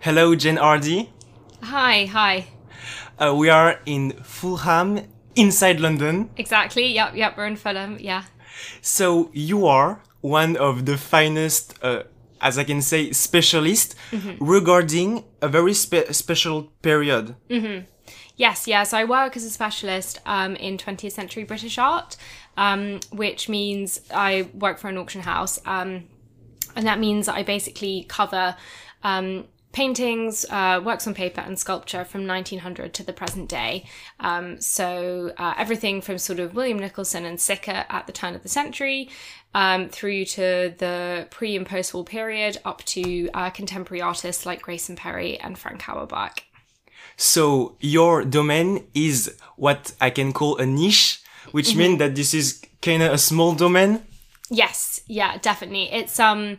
Hello, Jen Hardie. Hi, hi. Uh, we are in Fulham, inside London. Exactly. Yep, yep. We're in Fulham. Yeah. So you are one of the finest, uh, as I can say, specialists regarding a very spe- special period. Yes, yeah. So I work as a specialist um, in 20th century British art, um, which means I work for an auction house. Um, and that means I basically cover um, paintings, uh, works on paper, and sculpture from 1900 to the present day. Um, so uh, everything from sort of William Nicholson and Sickert at the turn of the century. Um, through to the pre and post war period, up to uh, contemporary artists like Grayson Perry and Frank Auerbach. So your domain is what I can call a niche, which means that this is kind of a small domain. Yes, yeah, definitely. It's um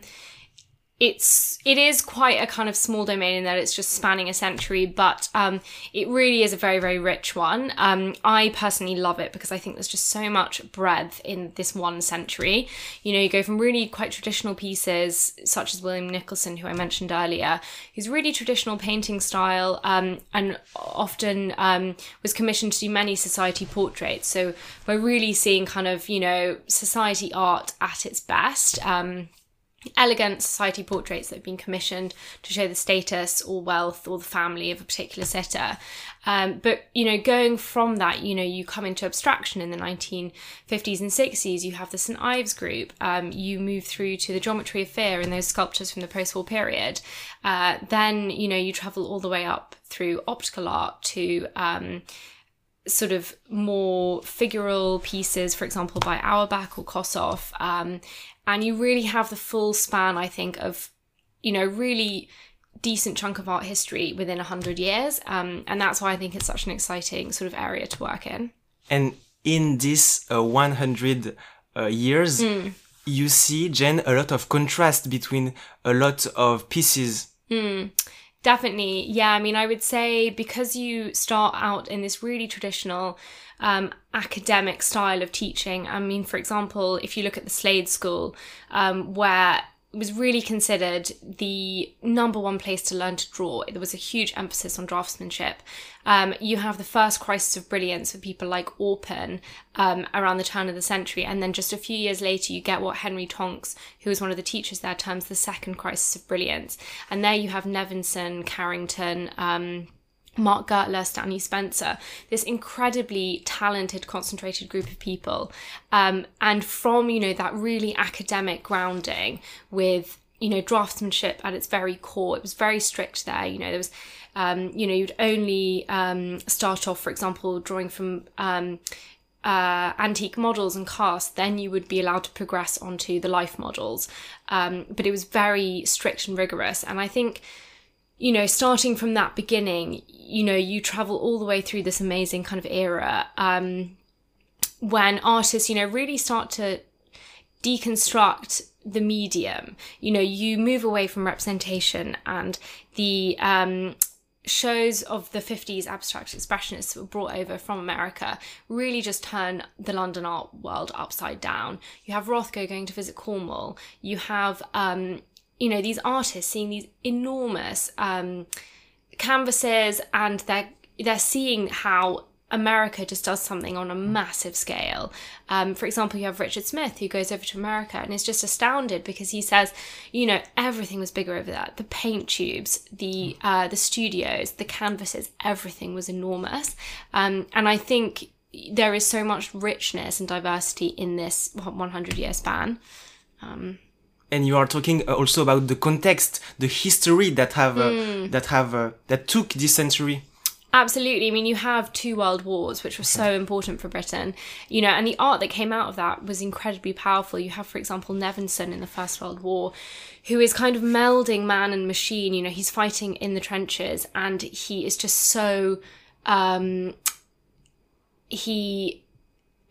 it's it is quite a kind of small domain in that it's just spanning a century, but um it really is a very, very rich one. Um I personally love it because I think there's just so much breadth in this one century. You know, you go from really quite traditional pieces such as William Nicholson, who I mentioned earlier, who's really traditional painting style, um, and often um, was commissioned to do many society portraits. So we're really seeing kind of, you know, society art at its best. Um, elegant society portraits that have been commissioned to show the status or wealth or the family of a particular sitter. Um, but, you know, going from that, you know, you come into abstraction in the 1950s and 60s. You have the St. Ives group. Um, you move through to the geometry of fear and those sculptures from the post war period. Uh, then, you know, you travel all the way up through optical art to, um, sort of more figural pieces, for example, by Auerbach or Kossoff. Um, and you really have the full span, I think, of, you know, really decent chunk of art history within 100 years. Um, and that's why I think it's such an exciting sort of area to work in. And in this uh, 100 uh, years, you see, Jen, a lot of contrast between a lot of pieces. Definitely. Yeah. I mean, I would say because you start out in this really traditional um, academic style of teaching. I mean, for example, if you look at the Slade School, um, where was really considered the number one place to learn to draw. There was a huge emphasis on draftsmanship. Um, you have the first crisis of brilliance for people like Orpen um, around the turn of the century, and then just a few years later, you get what Henry Tonks, who was one of the teachers there, terms the second crisis of brilliance. And there you have Nevinson, Carrington. Um, Mark Gertler, Stanley Spencer, this incredibly talented, concentrated group of people. Um, and from, you know, that really academic grounding with, you know, draftsmanship at its very core, it was very strict there. You know, there was, um, you know, you'd only um, start off, for example, drawing from um, uh, antique models and casts, then you would be allowed to progress onto the life models. Um, but it was very strict and rigorous. And I think, you know, starting from that beginning, you know, you travel all the way through this amazing kind of era um, when artists, you know, really start to deconstruct the medium. You know, you move away from representation and the um, shows of the 50s abstract expressionists were brought over from America really just turn the London art world upside down. You have Rothko going to visit Cornwall. You have, um, you know, these artists seeing these enormous um, canvases and they're, they're seeing how America just does something on a massive scale. Um, for example, you have Richard Smith who goes over to America and is just astounded because he says, you know, everything was bigger over there. The paint tubes, the uh, the studios, the canvases, everything was enormous. Um, and I think there is so much richness and diversity in this 100 year span. And you are talking uh, also about the context, the history that have uh, that have uh, that took this century. Absolutely. I mean, you have two world wars, which were so important for Britain, you know, and the art that came out of that was incredibly powerful. You have, for example, Nevinson in the First World War, who is kind of melding man and machine. You know, he's fighting in the trenches and he is just so, um, he,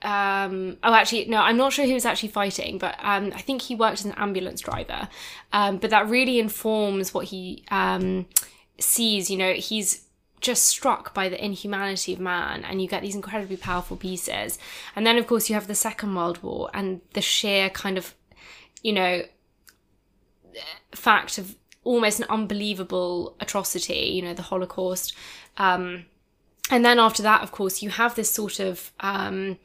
um, oh, actually, no, I'm not sure who was actually fighting, but um, I think he worked as an ambulance driver. Um, but that really informs what he um, sees. You know, he's just struck by the inhumanity of man and you get these incredibly powerful pieces and then of course you have the second world war and the sheer kind of you know fact of almost an unbelievable atrocity, you know, the Holocaust. Um, and then after that, of course, you have this sort of um,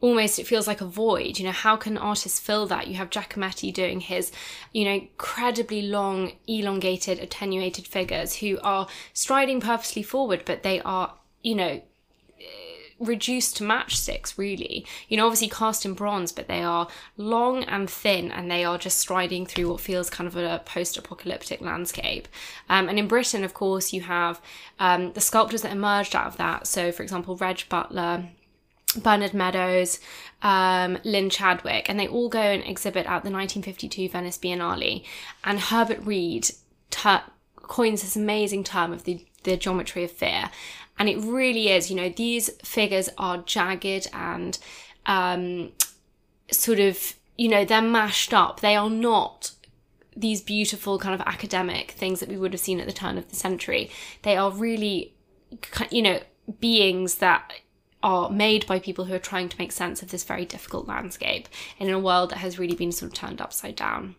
almost it feels like a void. You know, how can artists fill that? You have Giacometti doing his, you know, incredibly long, elongated, attenuated figures who are striding purposely forward, but they are, you know, reduced to matchsticks, really. You know, obviously cast in bronze, but they are long and thin and they are just striding through what feels kind of a post apocalyptic landscape. Um, and in Britain, of course, you have um, the sculptors that emerged out of that. So, for example, Reg Butler. Bernard Meadows, um, Lynn Chadwick, and they all go and exhibit at the 1952 Venice Biennale. And Herbert Read ter- coins this amazing term of the, the geometry of fear. And it really is, you know, these figures are jagged and um, sort of, you know, they're mashed up. They are not these beautiful kind of academic things that we would have seen at the turn of the century. They are really, you know, beings that are made by people who are trying to make sense of this very difficult landscape in a world that has really been sort of turned upside down.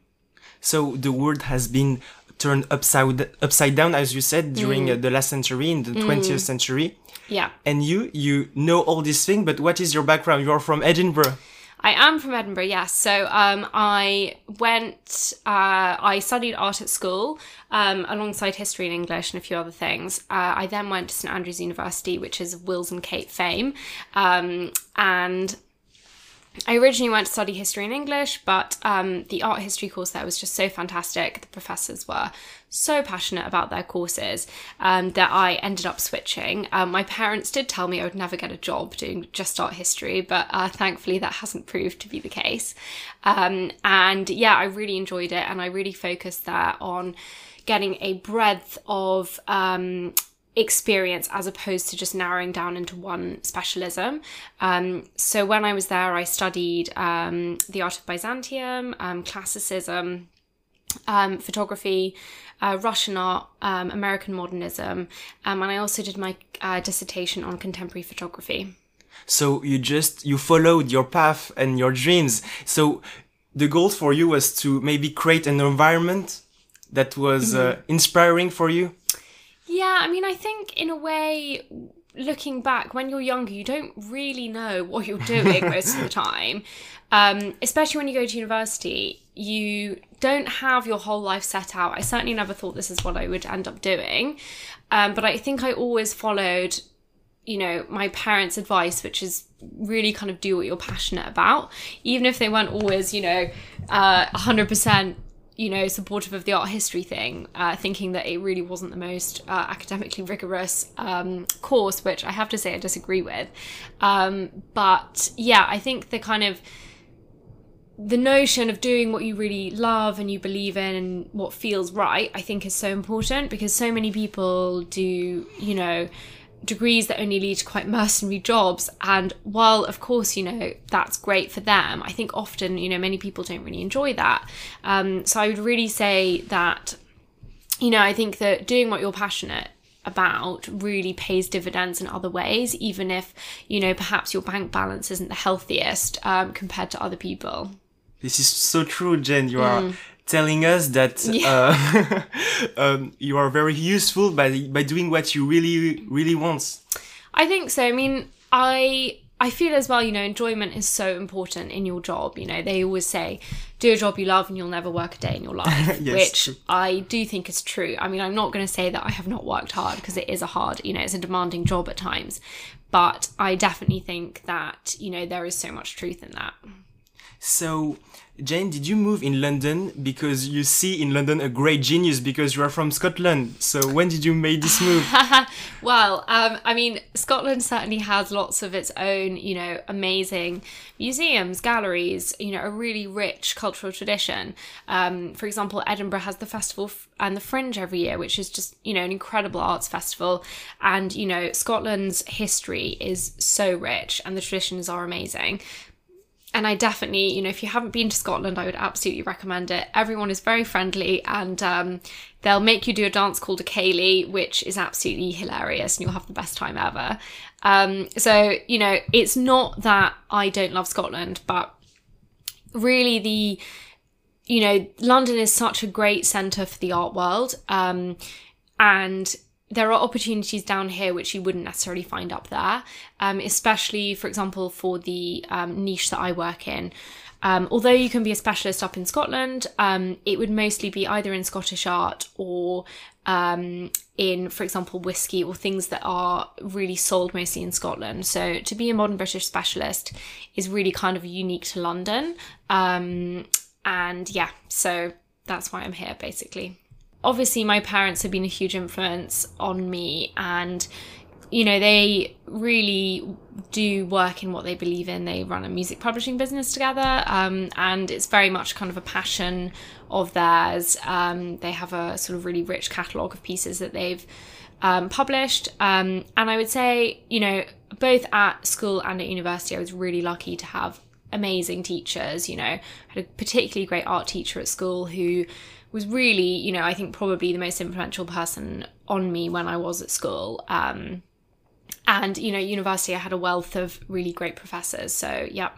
So the world has been turned upside upside down, as you said, during mm. uh, the last century, in the twentieth mm. century. Yeah. And you, you know all these things, but what is your background? You are from Edinburgh. I am from Edinburgh, yes. So um, I went, uh, I studied art at school um, alongside history and English and a few other things. Uh, I then went to St Andrews University, which is Wills and Kate fame. Um, and I originally went to study history and English, but um, the art history course there was just so fantastic. The professors were so passionate about their courses um, that I ended up switching. Um, my parents did tell me I would never get a job doing just art history, but uh, thankfully that hasn't proved to be the case. Um, and yeah, I really enjoyed it, and I really focused there on getting a breadth of um, experience as opposed to just narrowing down into one specialism. Um, so when I was there, I studied um, the art of Byzantium, um, classicism, um, photography, uh, Russian art, um, American modernism, um, and I also did my uh, dissertation on contemporary photography. So you just you followed your path and your dreams. So the goal for you was to maybe create an environment that was mm-hmm. uh, inspiring for you yeah, I mean, I think in a way, looking back, when you're younger, you don't really know what you're doing most of the time. Um, especially when you go to university, you don't have your whole life set out. I certainly never thought this is what I would end up doing. Um, but I think I always followed, you know, my parents' advice, which is really kind of do what you're passionate about, even if they weren't always, you know, uh, 100% you know, supportive of the art history thing, uh, thinking that it really wasn't the most uh, academically rigorous um, course, which I have to say I disagree with. Um, but yeah, I think the kind of the notion of doing what you really love and you believe in and what feels right, I think is so important because so many people do, you know, degrees that only lead to quite mercenary jobs. And while, of course, you know, that's great for them, I think often, you know, many people don't really enjoy that. Um, so I would really say that, you know, I think that doing what you're passionate about really pays dividends in other ways, even if, you know, perhaps your bank balance isn't the healthiest um, compared to other people. This is so true, Jen. You are mm telling us that yeah. uh, um, you are very useful by by doing what you really really want. I think so. I mean, I I feel as well. You know, enjoyment is so important in your job. You know, they always say, "Do a job you love, and you'll never work a day in your life," yes, which. I do think is true. I mean, I'm not going to say that I have not worked hard because it is a hard, you know, it's a demanding job at times, but I definitely think that you know there is so much truth in that. So Jane, did you move in London because you see in London a great genius because you are from Scotland? So when did you make this move? well, um, I mean, Scotland certainly has lots of its own, you know, amazing museums, galleries, you know, a really rich cultural tradition. Um, for example, Edinburgh has the festival and the Fringe every year, which is just, you know, an incredible arts festival. And, you know, Scotland's history is so rich and the traditions are amazing and I definitely, you know, if you haven't been to Scotland, I would absolutely recommend it. Everyone is very friendly and um, they'll make you do a dance called a ceilidh, which is absolutely hilarious and you'll have the best time ever. Um, so, you know, it's not that I don't love Scotland, but really the you know, London is such a great centre for the art world. Um, and there are opportunities down here which you wouldn't necessarily find up there, um, especially, for example, for the um, niche that I work in. Um, although you can be a specialist up in Scotland, um, it would mostly be either in Scottish art or um, in, for example, whiskey or things that are really sold mostly in Scotland. So to be a modern British specialist is really kind of unique to London. Um, and yeah, so that's why I'm here basically. Obviously, my parents have been a huge influence on me, and you know, they really do work in what they believe in. They run a music publishing business together, um, and it's very much kind of a passion of theirs. Um, they have a sort of really rich catalogue of pieces that they've um, published. Um, and I would say, you know, both at school and at university, I was really lucky to have amazing teachers. You know, I had a particularly great art teacher at school who was really, you know, I think probably the most influential person on me when I was at school. Um, and you know university i had a wealth of really great professors so yeah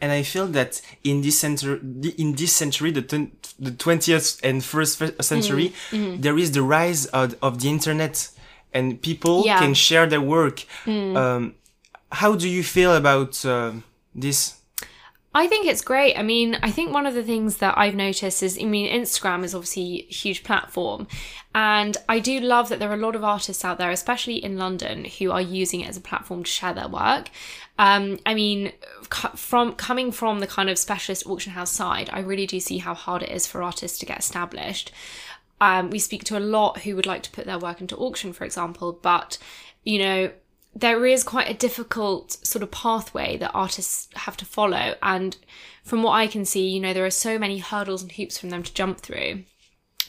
and I feel that in this century, in this century, the the twentieth and first century, mm -hmm. there is the rise of, of the internet, and people yeah. can share their work. Mm. Um, how do you feel about uh, this? I think it's great. I mean, I think one of the things that I've noticed is, I mean, Instagram is obviously a huge platform. And I do love that there are a lot of artists out there, especially in London, who are using it as a platform to share their work. Um, I mean, from coming from the kind of specialist auction house side, I really do see how hard it is for artists to get established. Um, we speak to a lot who would like to put their work into auction, for example, but you know, there is quite a difficult sort of pathway that artists have to follow. And from what I can see, you know, there are so many hurdles and hoops from them to jump through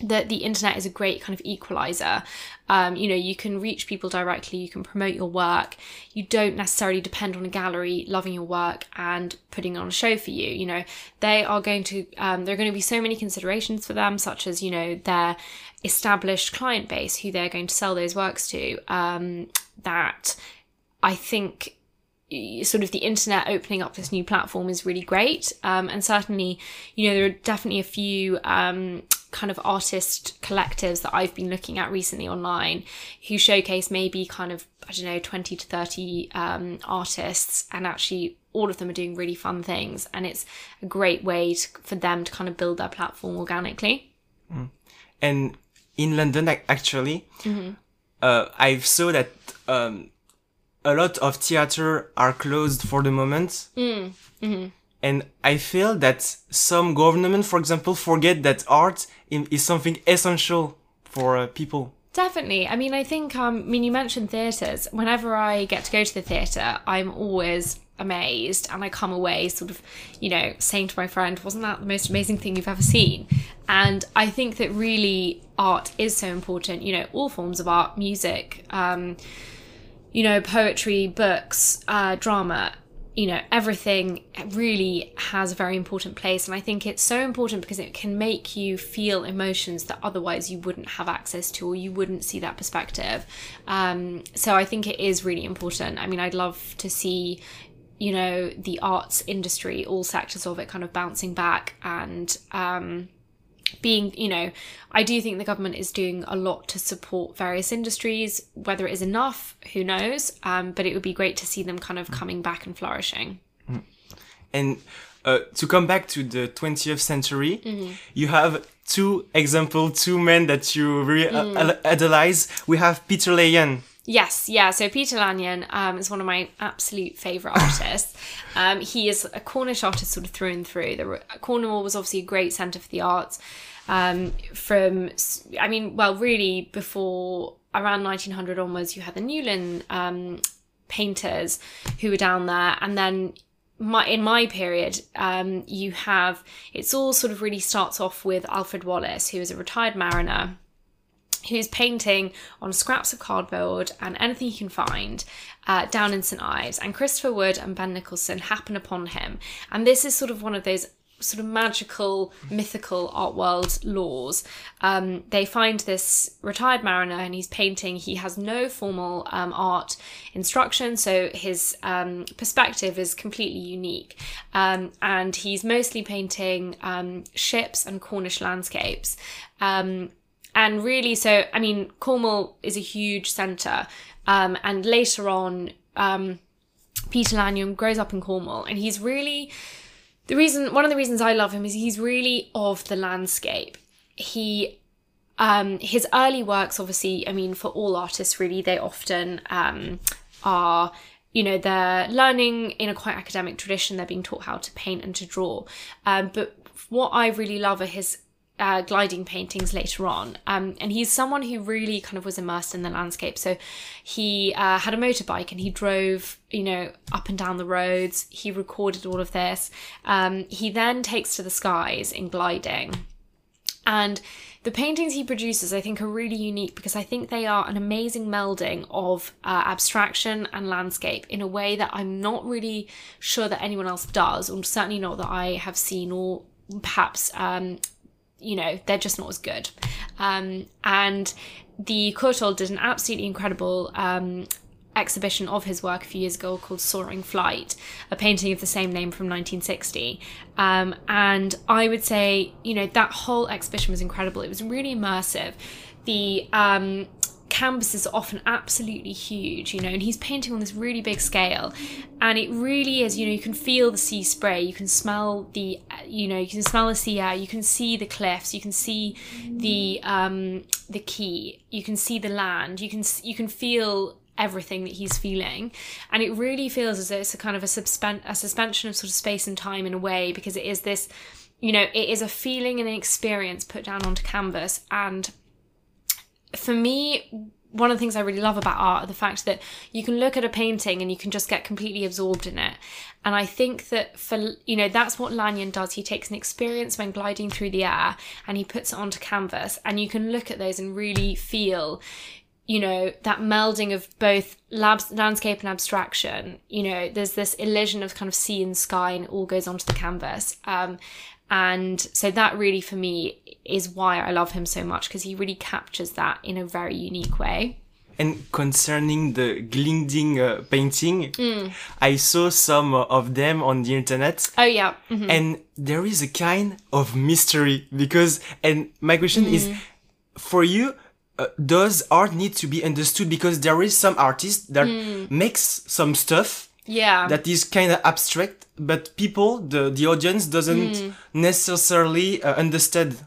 that the internet is a great kind of equalizer. Um, you know, you can reach people directly, you can promote your work. You don't necessarily depend on a gallery loving your work and putting on a show for you. You know, they are going to, um, there are going to be so many considerations for them, such as, you know, their established client base who they're going to sell those works to. Um, that I think sort of the internet opening up this new platform is really great. Um, and certainly, you know, there are definitely a few um, kind of artist collectives that I've been looking at recently online who showcase maybe kind of, I don't know, 20 to 30 um, artists, and actually all of them are doing really fun things. And it's a great way to, for them to kind of build their platform organically. Mm. And in London, actually, mm-hmm. uh, I've saw that um, a lot of theater are closed for the moment. Mm. Mm-hmm. And I feel that some government, for example, forget that art is something essential for uh, people. Definitely. I mean, I think, um, I mean, you mentioned theatres. Whenever I get to go to the theatre, I'm always amazed and I come away sort of, you know, saying to my friend, wasn't that the most amazing thing you've ever seen? And I think that really art is so important, you know, all forms of art, music, um, you know, poetry, books, uh, drama, you know, everything really has a very important place. And I think it's so important because it can make you feel emotions that otherwise you wouldn't have access to or you wouldn't see that perspective. Um, so I think it is really important. I mean, I'd love to see, you know, the arts industry, all sectors of it kind of bouncing back and, um, being, you know, I do think the government is doing a lot to support various industries. Whether it is enough, who knows? Um, but it would be great to see them kind of coming back and flourishing. Mm. And uh, to come back to the 20th century, mm-hmm. you have two example, two men that you really uh, mm. idolize. We have Peter Lanyon. Yes, yeah. So Peter Lanyon um, is one of my absolute favourite artists. Um, he is a Cornish artist, sort of through and through. The, Cornwall was obviously a great centre for the arts. Um, from, I mean, well, really before around 1900 onwards, you had the Newlyn um, painters who were down there, and then my, in my period, um, you have it's all sort of really starts off with Alfred Wallis, who is a retired mariner who's painting on scraps of cardboard and anything he can find uh, down in St Ives. And Christopher Wood and Ben Nicholson happen upon him. And this is sort of one of those sort of magical, mythical art world laws. Um, they find this retired mariner and he's painting. He has no formal um, art instruction, so his um, perspective is completely unique. Um, and he's mostly painting um, ships and Cornish landscapes. Um, and really, so, I mean, Cornwall is a huge centre. and later on, Peter Lanyon grows up in Cornwall and he's really the reason one of the reasons I love him is he's really of the landscape. He um his early works obviously, I mean for all artists really they often um are you know they're learning in a quite academic tradition they're being taught how to paint and to draw um, but what i really love are his uh, gliding paintings later on. Um, and he's someone who really kind of was immersed in the landscape. So he uh, had a motorbike and he drove, you know, up and down the roads. He recorded all of this. Um, he then takes to the skies in gliding. And the paintings he produces, I think, are really unique because I think they are an amazing melding of uh, abstraction and landscape in a way that I'm not really sure that anyone else does, or certainly not that I have seen or perhaps um, you know, they're just not as good. Um, and the Courtauld did an absolutely incredible um, exhibition of his work a few years ago called Soaring Flight, a painting of the same name from 1960. Um, and I would say, you know, that whole exhibition was incredible. It was really immersive. The um, canvases are often absolutely huge, you know, and he's painting on this really big scale. And it really is, you know, you can feel the sea spray, you can smell the, you know, you can smell the sea air, you can see the cliffs, you can see the um, the quay, you can see the land, you can you can feel everything that he's feeling and it really feels as though it's a kind of a, suspen- a suspension of sort of space and time in a way because it is this you know it is a feeling and an experience put down onto canvas and for me, one of the things I really love about art are the fact that you can look at a painting and you can just get completely absorbed in it. And I think that for, you know, that's what Lanyon does. He takes an experience when gliding through the air and he puts it onto canvas. And you can look at those and really feel, you know, that melding of both labs, landscape and abstraction. You know, there's this illusion of kind of sea and sky and it all goes onto the canvas. Um, and so that really for me is why I love him so much because he really captures that in a very unique way. And concerning the gliding uh, painting, mm. I saw some of them on the internet. Oh yeah, mm-hmm. and there is a kind of mystery because. And my question mm. is, for you, uh, does art need to be understood? Because there is some artist that mm. makes some stuff yeah that is kind of abstract but people the the audience doesn't mm. necessarily uh, understand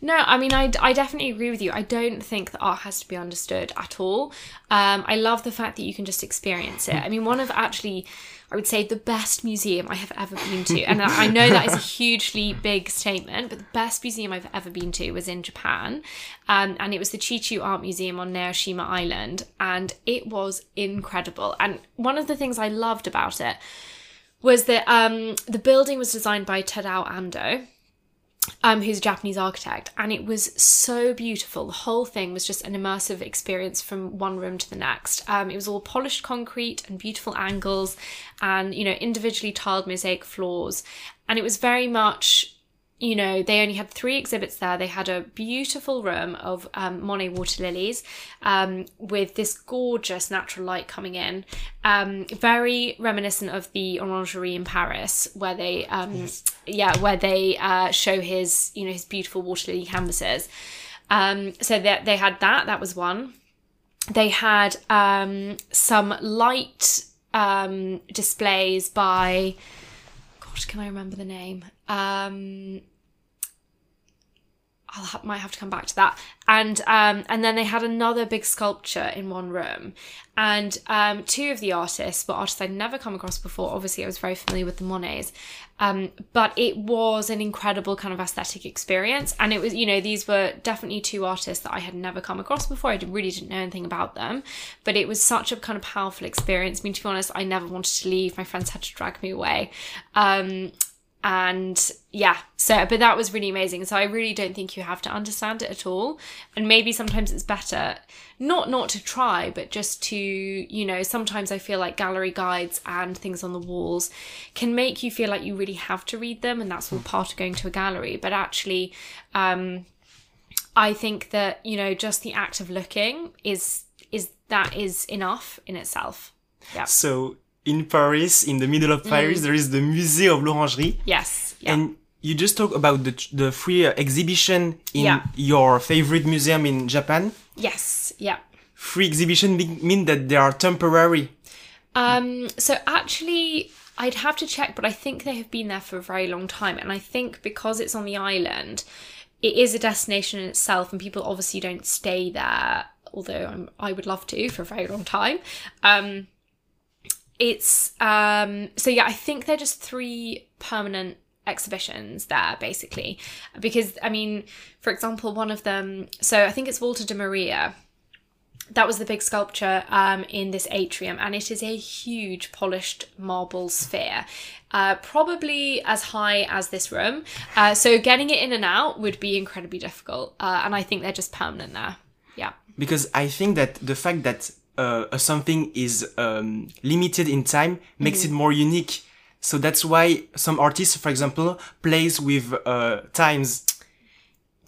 no, I mean, I, I definitely agree with you. I don't think that art has to be understood at all. Um, I love the fact that you can just experience it. I mean, one of actually, I would say, the best museum I have ever been to, and I know that is a hugely big statement, but the best museum I've ever been to was in Japan, um, and it was the Chichu Art Museum on Naoshima Island, and it was incredible. And one of the things I loved about it was that um, the building was designed by Tadao Ando um, who's a Japanese architect, and it was so beautiful. The whole thing was just an immersive experience from one room to the next. Um, it was all polished concrete and beautiful angles, and you know individually tiled mosaic floors, and it was very much you know, they only had three exhibits there. They had a beautiful room of um, Monet water lilies um, with this gorgeous natural light coming in, um, very reminiscent of the Orangerie in Paris, where they, um, yes. yeah, where they uh, show his, you know, his beautiful water lily canvases. Um, so they, they had that. That was one. They had um, some light displays by. Gosh, can I remember the name? Um, I ha- might have to come back to that. And um, and then they had another big sculpture in one room, and um, two of the artists were artists I'd never come across before. Obviously, I was very familiar with the Monets, um, but it was an incredible kind of aesthetic experience. And it was, you know, these were definitely two artists that I had never come across before. I really didn't know anything about them, but it was such a kind of powerful experience. I mean, to be honest, I never wanted to leave. My friends had to drag me away. Um, and yeah, so but that was really amazing. So I really don't think you have to understand it at all. And maybe sometimes it's better not not to try, but just to, you know, sometimes I feel like gallery guides and things on the walls can make you feel like you really have to read them and that's all part of going to a gallery. But actually, um I think that, you know, just the act of looking is is that is enough in itself. Yeah. So in Paris, in the middle of Mm. Paris, there is the Musée of l'Orangerie. Yes. Yeah. And you just talk about the the free uh, exhibition in Yeah. your favorite museum in Japan. yes. Yeah. Free exhibition be- mean that they are temporary. Um, so actually, I'd have to check, but I think they have been there for a very long time. And I think because it's on the island, it is a destination in itself, and people obviously don't stay there. Although I'm, I would love to for a very long time. Um, it's um, so yeah. I think they're just three permanent exhibitions there basically because i mean for example one of them so i think it's walter de maria that was the big sculpture um, in this atrium, and it is a huge polished marble sphere, uh, probably as high as this room. Uh, so getting it in and out would be incredibly difficult, uh, and I think they're just permanent there. Yeah. because I think that the fact that uh, something is um, limited in time makes Mm-hmm. it more unique. So that's why some artists, for example, plays with uh, times.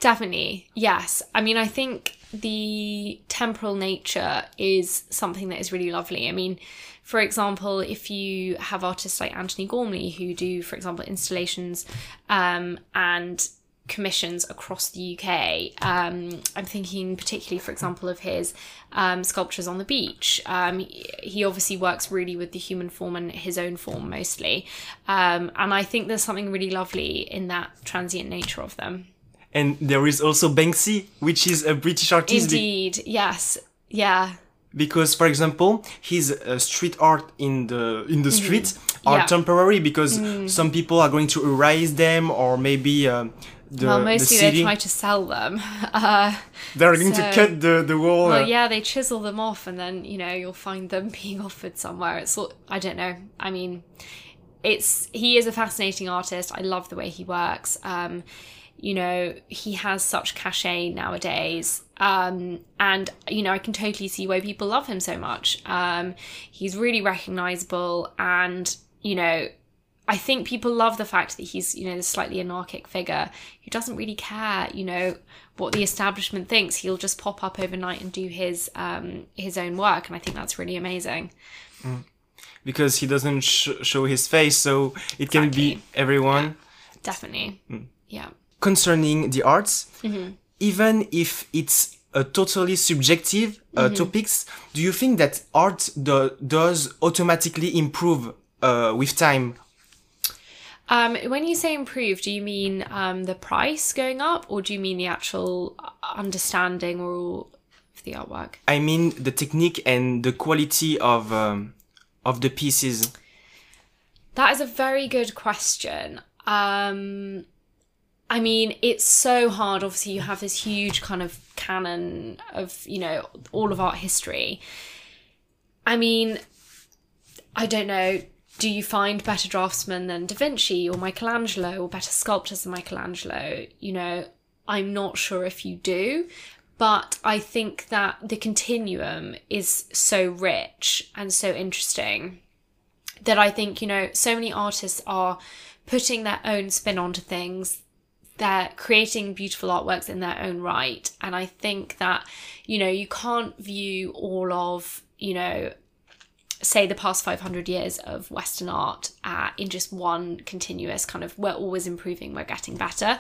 Definitely, yes. I mean, I think the temporal nature is something that is really lovely. I mean, for example, if you have artists like Antony Gormley who do, for example, installations um, and commissions across the UK. Um, I'm thinking particularly, for example, of his um, sculptures on the beach. Um, he, obviously works really with the human form and his own form mostly. Um, and I think there's something really lovely in that transient nature of them. And there is also Banksy, which is a British artist. Indeed, yes, yeah, because, for example, his uh, street art in the in the street are Mm-hmm. Yeah. Mm. temporary because some people are going to erase them or maybe um, the, well, mostly city they try to sell them. Uh, they're going so- to cut the the wall. well, yeah, they chisel them off, and then you know you'll find them being offered somewhere. It's all, I don't know. I mean, it's he is a fascinating artist. I love the way he works. Um, you know, he has such cachet nowadays. Um, and you know, I can totally see why people love him so much. Um, he's really recognizable, and you know, I think people love the fact that he's, you know, this slightly anarchic figure who doesn't really care, you know, what the establishment thinks. He'll just pop up overnight and do his um, his own work, and I think that's really amazing. because he doesn't sh- show his face, so it can be Exactly. everyone. Definitely, Hmm. yeah. Concerning the arts, Mm-hmm. even if it's a totally subjective uh, Mm-hmm. topics, do you think that art do- does automatically improve uh, with time? Um, when you say improve, do you mean um, the price going up, or do you mean the actual uh, understanding or of the artwork? I mean the technique and the quality of um, of the pieces. That is a very good question. Um, I mean, it's so hard. Obviously, you have this huge kind of canon of, you know, all of art history. I mean, I don't know. Do you find better draftsmen than Da Vinci or Michelangelo or better sculptors than Michelangelo? You know, I'm not sure if you do, but I think that the continuum is so rich and so interesting that I think, you know, so many artists are putting their own spin onto things. They're creating beautiful artworks in their own right. And I think that, you know, you can't view all of, you know, say the past 500 years of Western art uh, in just one continuous kind of, we're always improving, we're getting better.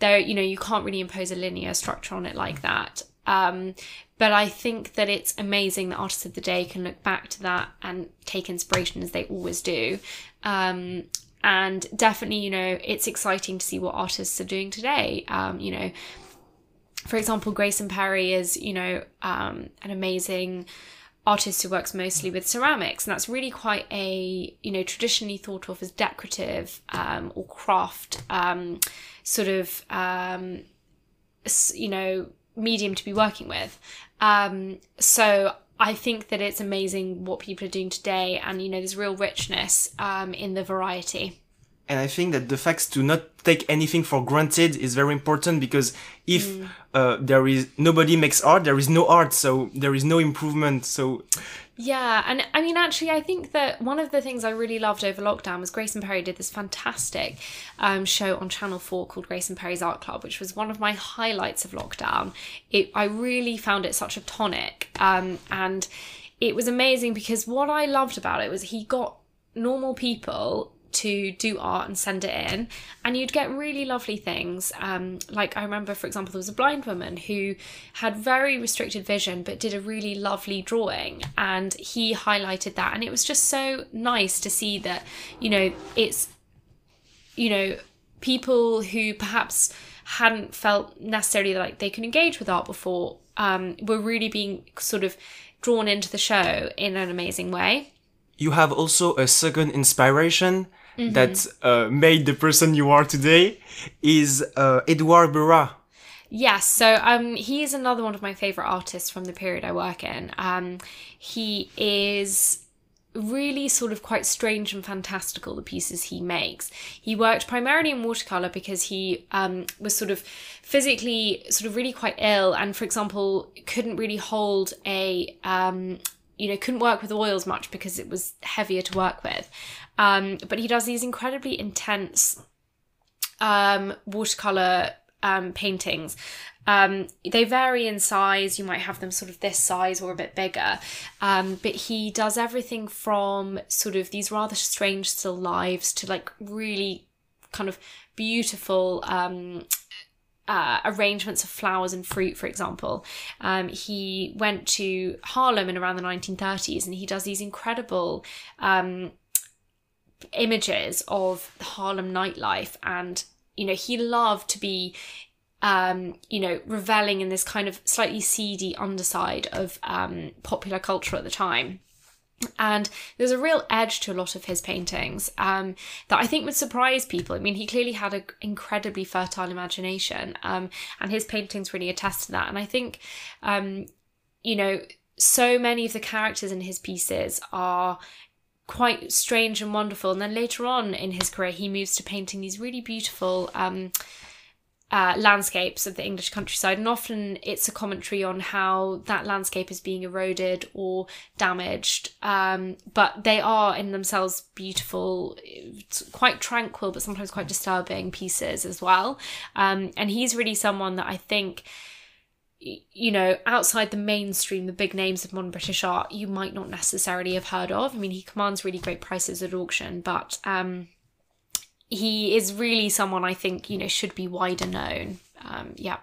There, you know, you can't really impose a linear structure on it like that. Um, but I think that it's amazing that artists of the day can look back to that and take inspiration as they always do. Um, and definitely, you know, it's exciting to see what artists are doing today. Um, you know, for example, Grayson Perry is, you know, um, an amazing artist who works mostly with ceramics, and that's really quite a, you know, traditionally thought of as decorative um, or craft um, sort of, um, you know, medium to be working with. Um, so I think that it's amazing what people are doing today, and you know, there's real richness um, in the variety. And I think that the fact to not take anything for granted is very important because if Mm. uh, there is nobody makes art, there is no art, so there is no improvement. So Yeah, and I mean, actually, I think that one of the things I really loved over lockdown was Grayson Perry did this fantastic um, show on Channel 4 called Grayson Perry's Art Club, which was one of my highlights of lockdown. It, I really found it such a tonic, um, and it was amazing because what I loved about it was he got normal people to do art and send it in and you'd get really lovely things. Um, like i remember for example there was a blind woman who had very restricted vision but did a really lovely drawing and he highlighted that and it was just so nice to see that you know it's you know people who perhaps hadn't felt necessarily like they could engage with art before um, were really being sort of drawn into the show in an amazing way. You have also a second inspiration Mm-hmm. that uh, made the person you are today is uh, Edouard Burra. Yes, so um, he is another one of my favorite artists from the period I work in. Um, he is really sort of quite strange and fantastical the pieces he makes. He worked primarily in watercolor because he um, was sort of physically sort of really quite ill, and for example, couldn't really hold a um, you know couldn't work with oils much because it was heavier to work with. Um, but he does these incredibly intense um, watercolor um, paintings. Um, they vary in size. You might have them sort of this size or a bit bigger. Um, but he does everything from sort of these rather strange still lives to like really kind of beautiful um, uh, arrangements of flowers and fruit, for example. Um, he went to Harlem in around the 1930s and he does these incredible um, images of Harlem nightlife. And, you know, he loved to be, um, you know, reveling in this kind of slightly seedy underside of um, popular culture at the time. And there's a real edge to a lot of his paintings um, that I think would surprise people. I mean, he clearly had an incredibly fertile imagination, um, and his paintings really attest to that. And I think, um, you know, so many of the characters in his pieces are quite strange and wonderful. And then later on in his career, he moves to painting these really beautiful um, uh, landscapes of the English countryside. And often it's a commentary on how that landscape is being eroded or damaged. Um, but they are in themselves beautiful, quite tranquil, but sometimes quite disturbing pieces as well. Um, and he's really someone that I think you know, outside the mainstream, the big names of modern British art, you might not necessarily have heard of. I mean, he commands really great prices at auction, but um, he is really someone I think, you know, should be wider known. Um, yeah.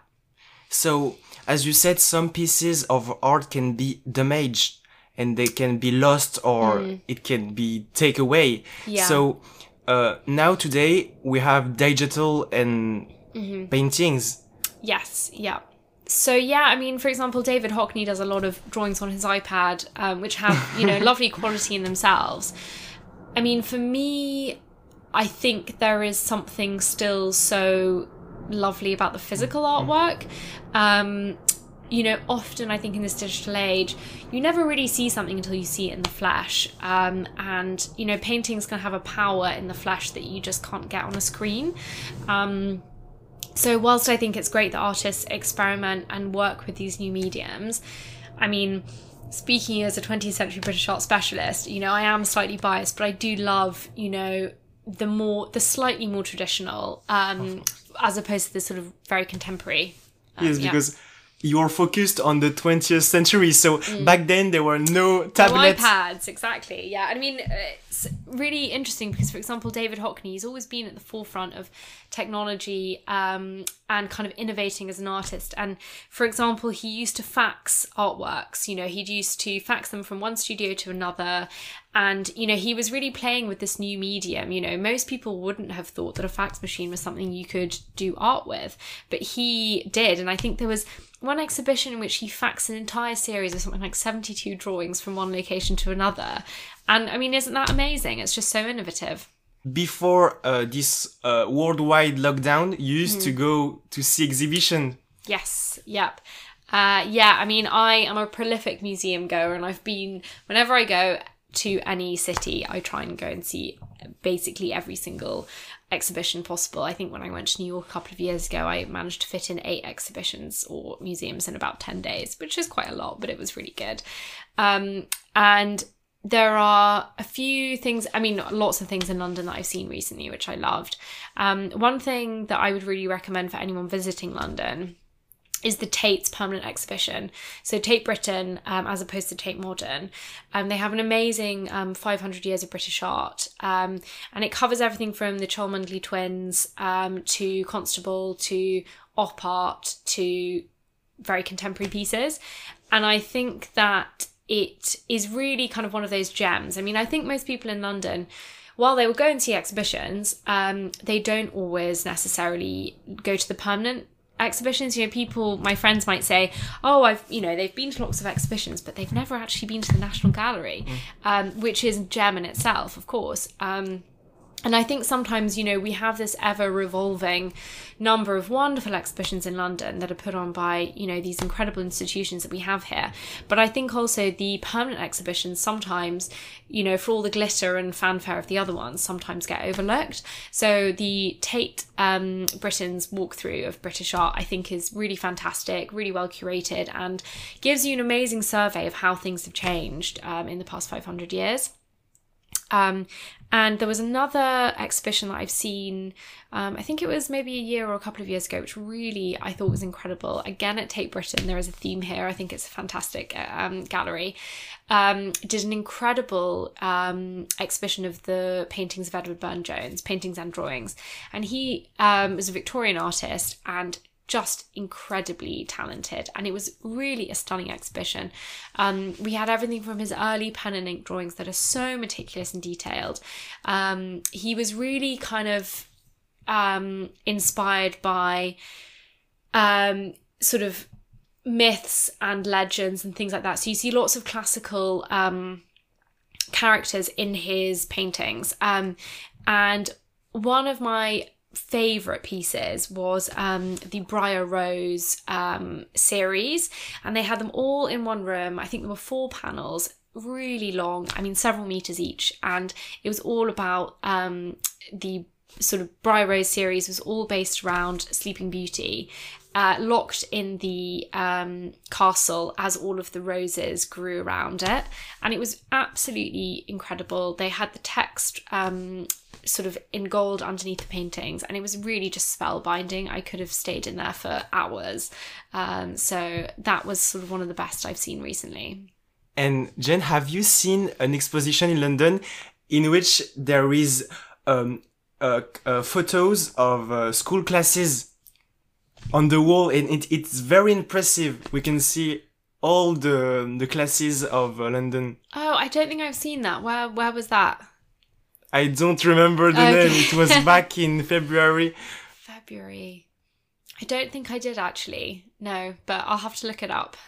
So, as you said, some pieces of art can be damaged and they can be lost or it can be take away. Mm. Yeah. So, uh, now today we have digital and Mm-hmm. paintings. Yes, yeah. So yeah, I mean, for example, David Hockney does a lot of drawings on his iPad, um, which have you know lovely quality in themselves. I mean, for me, I think there is something still so lovely about the physical artwork. Um, you know, often I think in this digital age, you never really see something until you see it in the flesh. Um, and, you know, paintings can have a power in the flesh that you just can't get on a screen. Um, so, whilst I think it's great that artists experiment and work with these new mediums, I mean, speaking as a 20th century British art specialist, you know, I am slightly biased, but I do love, you know, the more, the slightly more traditional, um, as opposed to the sort of very contemporary. um, Yes, yeah. You're focused on the 20th century. So back then there were no tablets. iPads, exactly. Yeah, I mean, it's really interesting because, for example, David Hockney has always been at the forefront of technology um, and kind of innovating as an artist. And for example, he used to fax artworks. You know, he'd used to fax them from one studio to another. And, you know, he was really playing with this new medium. You know, most people wouldn't have thought that a fax machine was something you could do art with, but he did. And I think there was one exhibition in which he faxed an entire series of something like 72 drawings from one location to another. And I mean, isn't that amazing? It's just so innovative. Before uh, this uh, worldwide lockdown, you used Mm. to go to see exhibition. Yes, yep. Uh, yeah, I mean, I am a prolific museum goer, and I've been, whenever I go, to any city, I try and go and see basically every single exhibition possible. I think when I went to New York a couple of years ago, I managed to fit in eight exhibitions or museums in about 10 days, which is quite a lot, but it was really good. Um, and there are a few things, I mean, lots of things in London that I've seen recently, which I loved. Um, one thing that I would really recommend for anyone visiting London is the Tate's permanent exhibition. So Tate Britain, um, as opposed to Tate Modern, um, they have an amazing um, 500 years of British art, um, and it covers everything from the Cholmondeley twins um, to Constable to op art to very contemporary pieces, and I think that it is really kind of one of those gems. I mean, I think most people in London while they will go and see exhibitions, um, they don't always necessarily go to the permanent exhibitions you know people my friends might say oh i've you know they've been to lots of exhibitions but they've never actually been to the national gallery mm. um, which is a gem in itself of course um, and I think sometimes, you know, we have this ever revolving number of wonderful exhibitions in London that are put on by, you know, these incredible institutions that we have here. But I think also the permanent exhibitions sometimes, you know, for all the glitter and fanfare of the other ones, sometimes get overlooked. So the Tate um, Britain's walkthrough of British art, I think, is really fantastic, really well curated, and gives you an amazing survey of how things have changed um, in the past 500 years. Um, and there was another exhibition that I've seen, um, I think it was maybe a year or a couple of years ago, which really I thought was incredible. Again, at Tate Britain, there is a theme here. I think it's a fantastic um, gallery. Um, did an incredible um, exhibition of the paintings of Edward Burne Jones, paintings and drawings. And he um, was a Victorian artist and just incredibly talented and it was really a stunning exhibition. Um, we had everything from his early pen and ink drawings that are so meticulous and detailed. Um, he was really kind of um, inspired by um, sort of myths and legends and things like that. So you see lots of classical um, characters in his paintings. Um, and one of my favorite pieces was um, the Briar Rose um, series, and they had them all in one room. I think there were four panels, really long, I mean, several meters each, and it was all about um, the sort of Briar Rose series was all based around Sleeping Beauty uh, locked in the um, castle as all of the roses grew around it. And it was absolutely incredible. They had the text um, sort of in gold underneath the paintings, and it was really just spellbinding. I could have stayed in there for hours. Um, so that was sort of one of the best I've seen recently. And Jen, have you seen an exposition in London in which there is um, uh, uh, photos of uh, school classes on the wall and it, it's very impressive. We can see all the the classes of uh, london. Oh i don't think i've seen that. Where where was that? I don't remember the okay. name. It was back in february. February. I don't think i did actually. No but i'll have to look it up.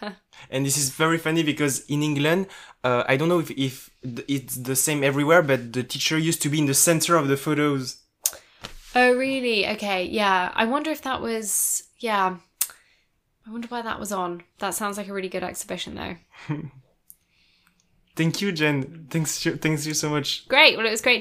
And this is very funny because in england uh, i don't know if, if it's the same everywhere but the teacher used to be in the center of the photos. Oh, really? Okay, yeah. I wonder if that was, yeah. I wonder why that was on. That sounds like a really good exhibition, though. Thank you, Jen. Thanks, thanks you so much. Great. Well, it was great